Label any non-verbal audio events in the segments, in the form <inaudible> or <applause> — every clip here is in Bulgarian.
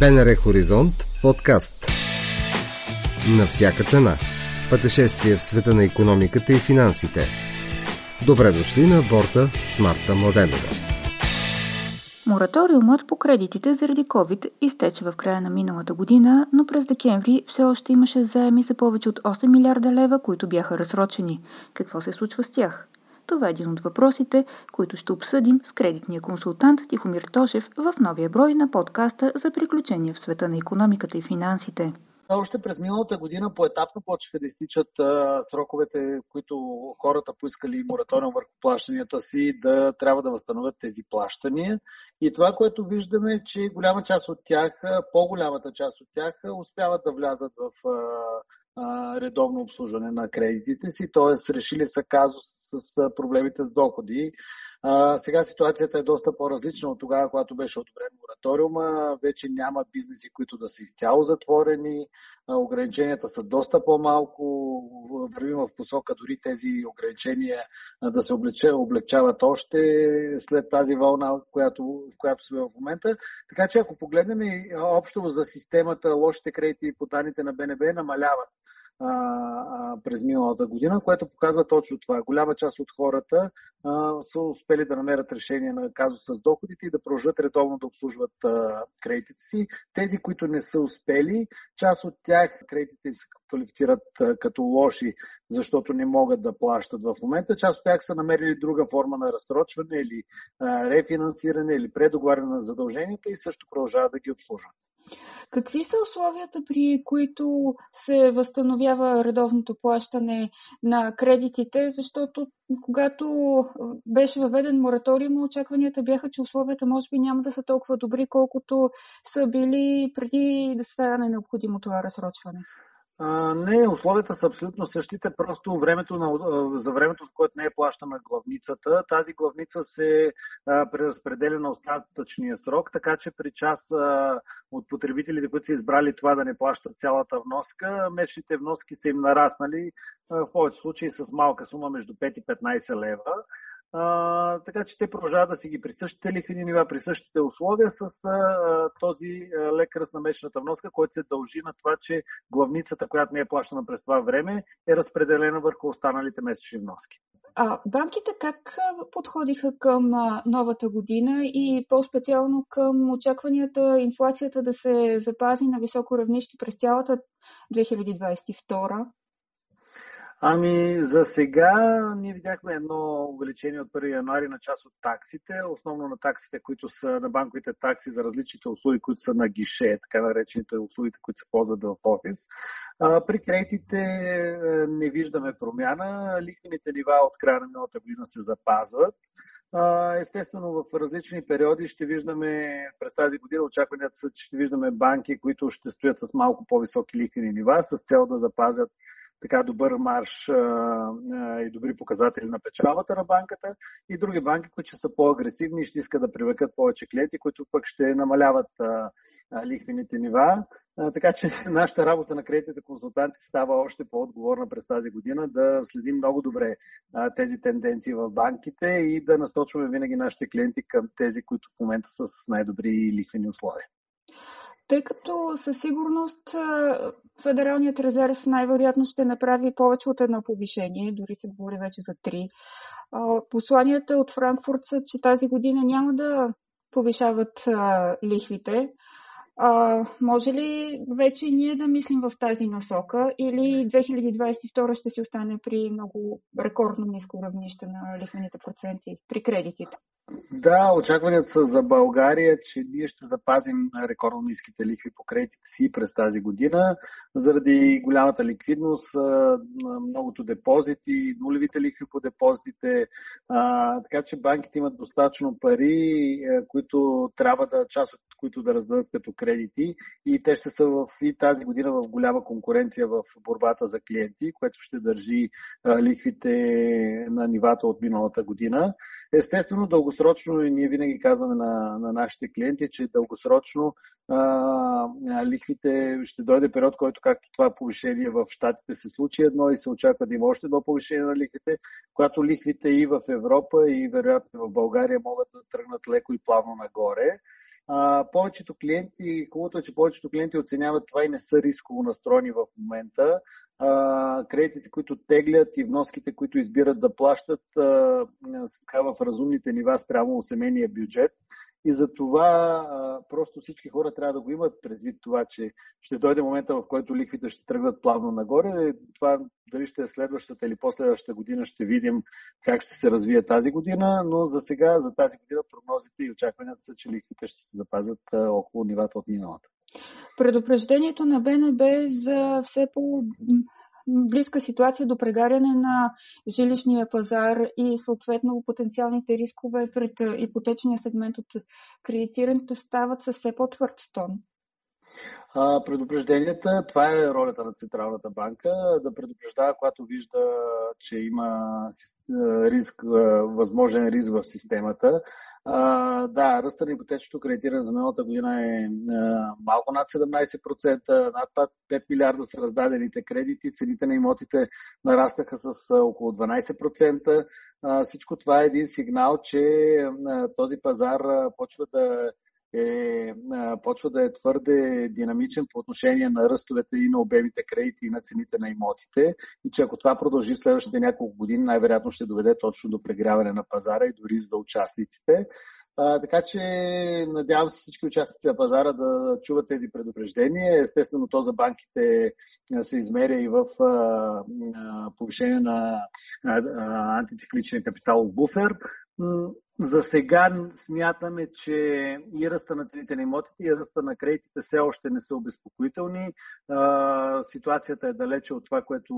БНР Хоризонт подкаст На всяка цена Пътешествие в света на економиката и финансите Добре дошли на борта с Марта Младенова Мораториумът по кредитите заради COVID изтече в края на миналата година, но през декември все още имаше заеми за повече от 8 милиарда лева, които бяха разсрочени. Какво се случва с тях? Това е един от въпросите, които ще обсъдим с кредитния консултант Тихомир Тошев в новия брой на подкаста за приключения в света на економиката и финансите. Още през миналата година поетапно почеха да изтичат а, сроковете, които хората поискали мораториум върху плащанията си, да трябва да възстановят тези плащания. И това, което виждаме, е, че голяма част от тях, по-голямата част от тях, успяват да влязат в а, редовно обслужване на кредитите си, т.е. решили са казус с проблемите с доходи. А, сега ситуацията е доста по-различна от тогава, когато беше одобрен мораториума. Вече няма бизнеси, които да са изцяло затворени. А, ограниченията са доста по-малко. Вървим в посока дори тези ограничения да се облегчават, облегчават още след тази вълна, която, в която сме в момента. Така че ако погледнем общо за системата, лошите кредити по данните на БНБ намаляват а, а, през миналата година, което показва точно това. Голяма част от хората а, са успели да намерят решение на казус с доходите и да продължат редовно да обслужват а, кредитите си. Тези, които не са успели, част от тях кредитите се квалифицират а, като лоши, защото не могат да плащат в момента. Част от тях са намерили друга форма на разсрочване или а, рефинансиране или предоговаряне на задълженията и също продължават да ги обслужват. Какви са условията, при които се възстановява редовното плащане на кредитите? Защото когато беше въведен мораториум, очакванията бяха, че условията може би няма да са толкова добри, колкото са били преди да стане необходимо това разсрочване. А, не, условията са абсолютно същите, просто времето на, за времето, в което не е плащана главницата, тази главница се преразпределя на остатъчния срок, така че при част а, от потребителите, които са избрали това да не плащат цялата вноска, месечните вноски са им нараснали а, в повече случаи с малка сума между 5 и 15 лева. А, така че те продължават да си ги при същите лихвени нива, при същите условия с а, този лек ръст на месечната вноска, който се дължи на това, че главницата, която не е плащана през това време, е разпределена върху останалите месечни вноски. А банките как подходиха към новата година и по-специално към очакванията инфлацията да се запази на високо равнище през цялата 2022? Ами, за сега ние видяхме едно увеличение от 1 януари на част от таксите, основно на таксите, които са на банковите такси за различните услуги, които са на гише, така наречените услугите, които се ползват в офис. А, при кредитите е, не виждаме промяна. Лихвените нива от края на миналата година се запазват. Естествено, в различни периоди ще виждаме през тази година очакванията са, че ще виждаме банки, които ще стоят с малко по-високи лихвени нива, с цел да запазят така добър марш и добри показатели на печалбата на банката и други банки, които са по-агресивни и ще искат да привлекат повече клиенти, които пък ще намаляват лихвените нива. Така че <laughs> нашата работа на кредитните консултанти става още по-отговорна през тази година да следим много добре тези тенденции в банките и да насочваме винаги нашите клиенти към тези, които в момента са с най-добри лихвени условия тъй като със сигурност Федералният резерв най-вероятно ще направи повече от едно повишение, дори се говори вече за три. Посланията от Франкфурт са, че тази година няма да повишават лихвите. А, може ли вече ние да мислим в тази насока или 2022 ще си остане при много рекордно ниско равнище на лихвените проценти при кредитите? Да, очакванията са за България, че ние ще запазим рекордно ниските лихви по кредитите си през тази година, заради голямата ликвидност, многото депозити, нулевите лихви по депозитите, така че банките имат достатъчно пари, които трябва да, част от които да раздадат като кредити и те ще са в, и тази година в голяма конкуренция в борбата за клиенти, което ще държи лихвите на нивата от миналата година. Естествено, дълго дългосрочно и ние винаги казваме на, на нашите клиенти, че дългосрочно а, лихвите ще дойде период, който както това повишение в Штатите се случи едно и се очаква да има още едно повишение на лихвите, когато лихвите и в Европа и вероятно в България могат да тръгнат леко и плавно нагоре. А, повечето клиенти, хубавото е, че повечето клиенти оценяват това и не са рисково настроени в момента. А, кредитите, които теглят и вноските, които избират да плащат, а, в разумните нива спрямо семейния бюджет. И за това просто всички хора трябва да го имат предвид това, че ще дойде момента, в който лихвите ще тръгват плавно нагоре. Това дали ще е следващата или последващата година, ще видим как ще се развие тази година, но за сега, за тази година прогнозите и очакванията са, че лихвите ще се запазят около нивата от миналата. Предупреждението на БНБ за все по близка ситуация до прегаряне на жилищния пазар и съответно потенциалните рискове пред ипотечния сегмент от кредитирането стават със все по-твърд тон. А, предупрежденията, това е ролята на Централната банка, да предупреждава, когато вижда, че има риск, възможен риск в системата. А, да, ръста на ипотечното кредитиране за миналата година е а, малко над 17%, над 5 милиарда са раздадените кредити, цените на имотите нарастаха с а, около 12%. А, всичко това е един сигнал, че а, този пазар а, почва да е, почва да е твърде динамичен по отношение на ръстовете и на обемите кредити и на цените на имотите и че ако това продължи следващите няколко години, най-вероятно ще доведе точно до прегряване на пазара и дори за участниците. А, така че надявам се всички участници на пазара да чуват тези предупреждения. Естествено, то за банките се измеря и в а, повишение на а, а, антицикличен капиталов буфер. За сега смятаме, че и ръста на цените на имотите, и ръста на кредитите все още не са обезпокоителни. Ситуацията е далече от това, което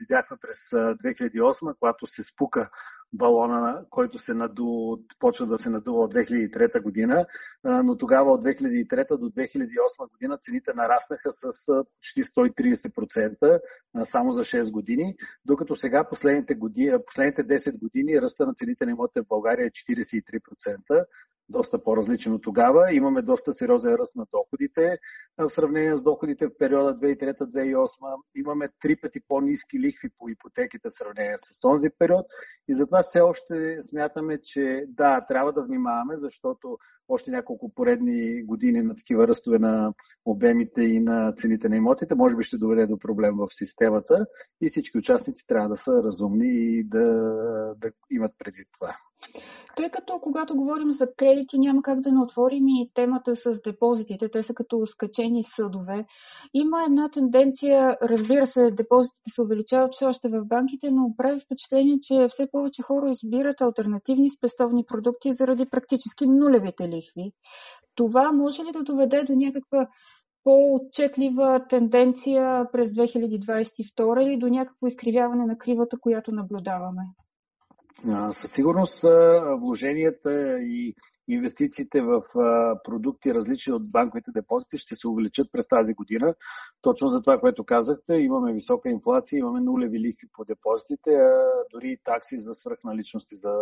видяхме през 2008, когато се спука балона, който се наду, почва да се надува от 2003 година, но тогава от 2003 до 2008 година цените нараснаха с почти 130% само за 6 години, докато сега последните, години, последните 10 години ръста на цените на имотите в България е 43% доста по-различен от тогава. Имаме доста сериозен ръст на доходите в сравнение с доходите в периода 2003-2008. Имаме три пъти по-низки лихви по ипотеките в сравнение с този период и затова все още смятаме, че да, трябва да внимаваме, защото още няколко поредни години на такива ръстове на обемите и на цените на имотите може би ще доведе до проблем в системата и всички участници трябва да са разумни и да, да имат предвид това. Тъй като когато говорим за кредити, няма как да не отворим и темата с депозитите. Те са като скачени съдове. Има една тенденция, разбира се, депозитите се увеличават все още в банките, но прави впечатление, че все повече хора избират альтернативни спестовни продукти заради практически нулевите лихви. Това може ли да доведе до някаква по-отчетлива тенденция през 2022 или до някакво изкривяване на кривата, която наблюдаваме? Със сигурност вложенията и инвестициите в продукти, различни от банковите депозити, ще се увеличат през тази година. Точно за това, което казахте, имаме висока инфлация, имаме нулеви лихви по депозитите, а дори и такси за свръхналичности, за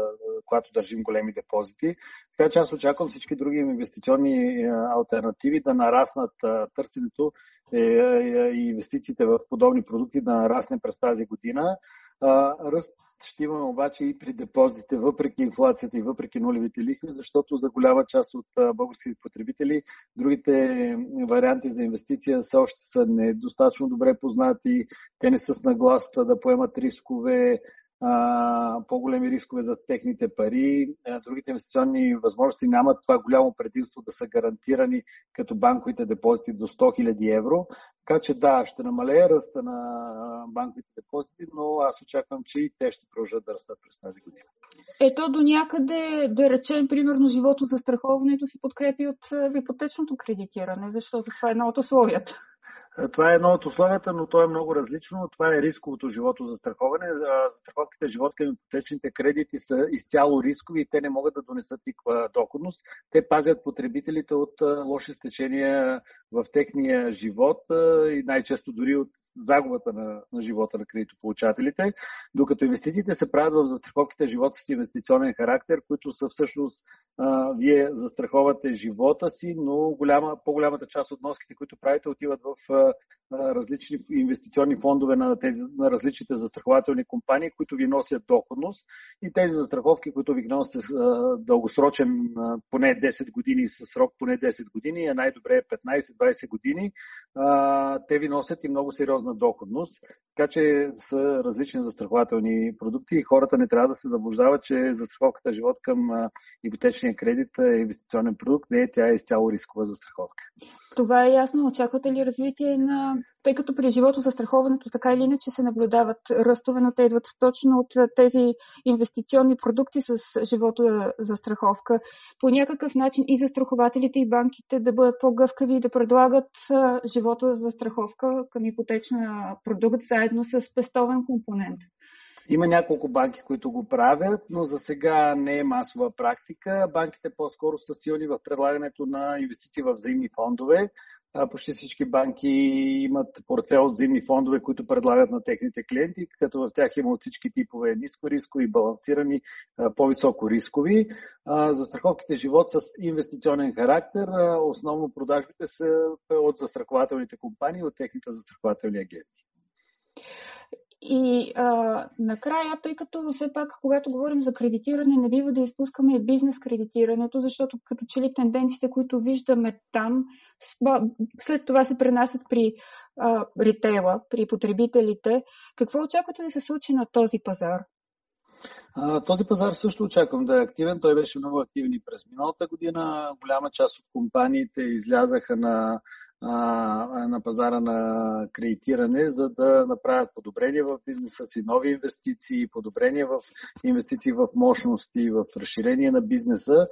когато държим големи депозити. Така че аз очаквам всички други инвестиционни альтернативи да нараснат търсенето е, е, и инвестициите в подобни продукти да нарасне през тази година. Ръст ще имаме обаче и при депозите, въпреки инфлацията и въпреки нулевите лихви, защото за голяма част от българските потребители другите варианти за инвестиция все още са недостатъчно добре познати, те не са с нагласта да поемат рискове, а, по-големи рискове за техните пари. Другите инвестиционни възможности нямат това голямо предимство да са гарантирани като банковите депозити до 100 000 евро. Така че да, ще намалее ръста на банковите депозити, но аз очаквам, че и те ще продължат да растат през тази година. Ето до някъде, да речем, примерно, живото за страховането се подкрепи от ипотечното кредитиране, защото това е едно от условията. Е, това е едно от условията, но то е много различно. Това е рисковото живото застраховане. Застраховките живот към ипотечните кредити са изцяло рискови и те не могат да донесат никаква доходност. Те пазят потребителите от лоши стечения в техния живот и най-често дори от загубата на, на живота на кредитополучателите, докато инвестициите се правят в застраховките живота с инвестиционен характер, които са всъщност вие застраховате живота си, но голяма, по-голямата част от носките, които правите, отиват в различни инвестиционни фондове на, тези, на различните застрахователни компании, които ви носят доходност и тези застраховки, които ви носят дългосрочен поне 10 години с срок поне 10 години, а най-добре е 15-20 години, те ви носят и много сериозна доходност. Така че са различни застрахователни продукти и хората не трябва да се заблуждават, че застраховката живот към ипотечния кредит е инвестиционен продукт. Не, тя е изцяло рискова застраховка. Това е ясно. Очаквате ли развитие на... Тъй като при живото застраховането така или иначе се наблюдават ръстове, но те идват точно от тези инвестиционни продукти с живото застраховка. По някакъв начин и застрахователите и банките да бъдат по-гъвкави и да предлагат живото застраховка към ипотечна продукт заедно с пестовен компонент. Има няколко банки, които го правят, но за сега не е масова практика. Банките по-скоро са силни в предлагането на инвестиции в взаимни фондове. Почти всички банки имат портфел от взаимни фондове, които предлагат на техните клиенти, като в тях има от всички типове ниско рискови, балансирани, по-високо рискови. За страховките живот с инвестиционен характер, основно продажбите са от застрахователните компании, от техните застрахователни агенти. И а, накрая, тъй като все пак, когато говорим за кредитиране, не бива да изпускаме и бизнес кредитирането, защото като че ли тенденциите, които виждаме там, след това се пренасят при а, ритейла, при потребителите. Какво очаквате да се случи на този пазар? А, този пазар също очаквам да е активен. Той беше много активен и през миналата година. Голяма част от компаниите излязаха на на пазара на кредитиране, за да направят подобрения в бизнеса си, нови инвестиции, подобрения в инвестиции в мощности, в разширение на бизнеса.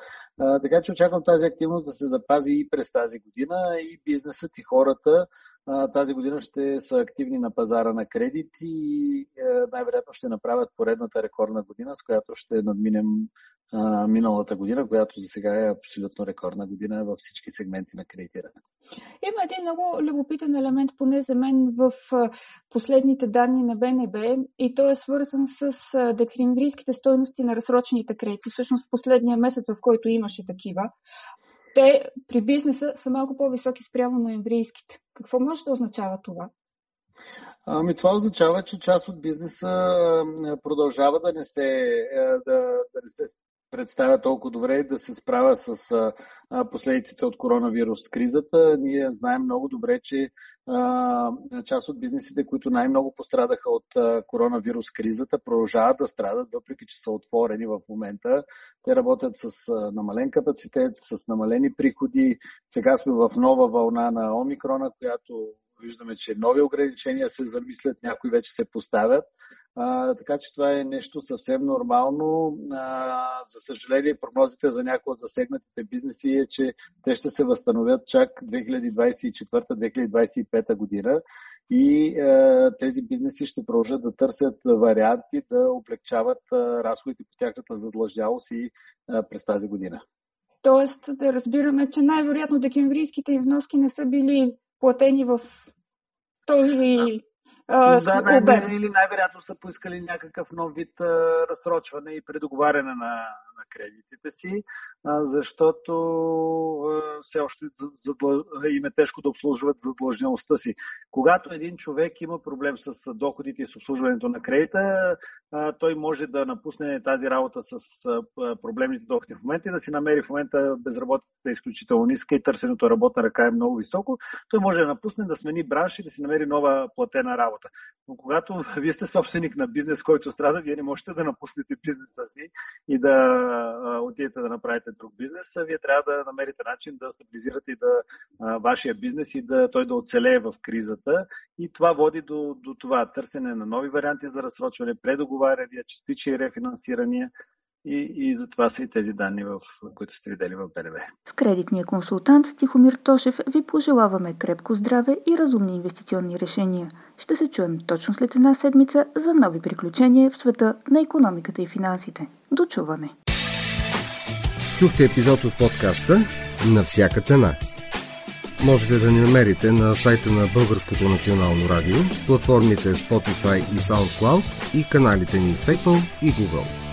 Така че очаквам тази активност да се запази и през тази година и бизнесът и хората тази година ще са активни на пазара на кредити и е, най-вероятно ще направят поредната рекордна година, с която ще надминем миналата година, която за сега е абсолютно рекордна година във всички сегменти на кредитирането. Има един много любопитен елемент, поне за мен, в последните данни на БНБ и той е свързан с декемврийските стойности на разсрочените кредити. Всъщност последния месец, в който имаше такива те при бизнеса са малко по-високи спрямо ноемврийските. Какво може да означава това? Ами това означава, че част от бизнеса продължава да не се, да, да не се представя толкова добре да се справя с последиците от коронавирус кризата. Ние знаем много добре, че част от бизнесите, които най-много пострадаха от коронавирус кризата, продължават да страдат, въпреки че са отворени в момента. Те работят с намален капацитет, с намалени приходи. Сега сме в нова вълна на омикрона, която виждаме, че нови ограничения се замислят, някои вече се поставят. А, така че това е нещо съвсем нормално. А, за съжаление, прогнозите за някои от засегнатите бизнеси е, че те ще се възстановят чак 2024-2025 година и а, тези бизнеси ще продължат да търсят варианти да облегчават а, разходите по тяхната задлъжнялост и а, през тази година. Тоест да разбираме, че най-вероятно декемврийските вноски не са били платени в този а, да, най- или най-вероятно са поискали някакъв нов вид а, разсрочване и предоговаряне на, на кредитите си, защото все още им е тежко да обслужват задлъжнялостта си. Когато един човек има проблем с доходите и с обслужването на кредита, той може да напусне тази работа с проблемните доходи в момента и да си намери в момента безработицата е изключително ниска и търсенето работна ръка е много високо. Той може да напусне, да смени бранш и да си намери нова платена работа работа. Но когато <laughs> вие сте собственик на бизнес, който страда, вие не можете да напуснете бизнеса си и да отидете да направите друг бизнес. Вие трябва да намерите начин да стабилизирате и да вашия бизнес и да той да оцелее в кризата. И това води до, до това търсене на нови варианти за разсрочване, предоговаряния, частични рефинансирания и, и затова са и тези данни, в, които сте видели в БНБ. С кредитния консултант Тихомир Тошев ви пожелаваме крепко здраве и разумни инвестиционни решения. Ще се чуем точно след една седмица за нови приключения в света на економиката и финансите. До чуване! Чухте епизод от подкаста На всяка цена. Можете да ни намерите на сайта на Българското национално радио, платформите Spotify и SoundCloud и каналите ни в Apple и Google.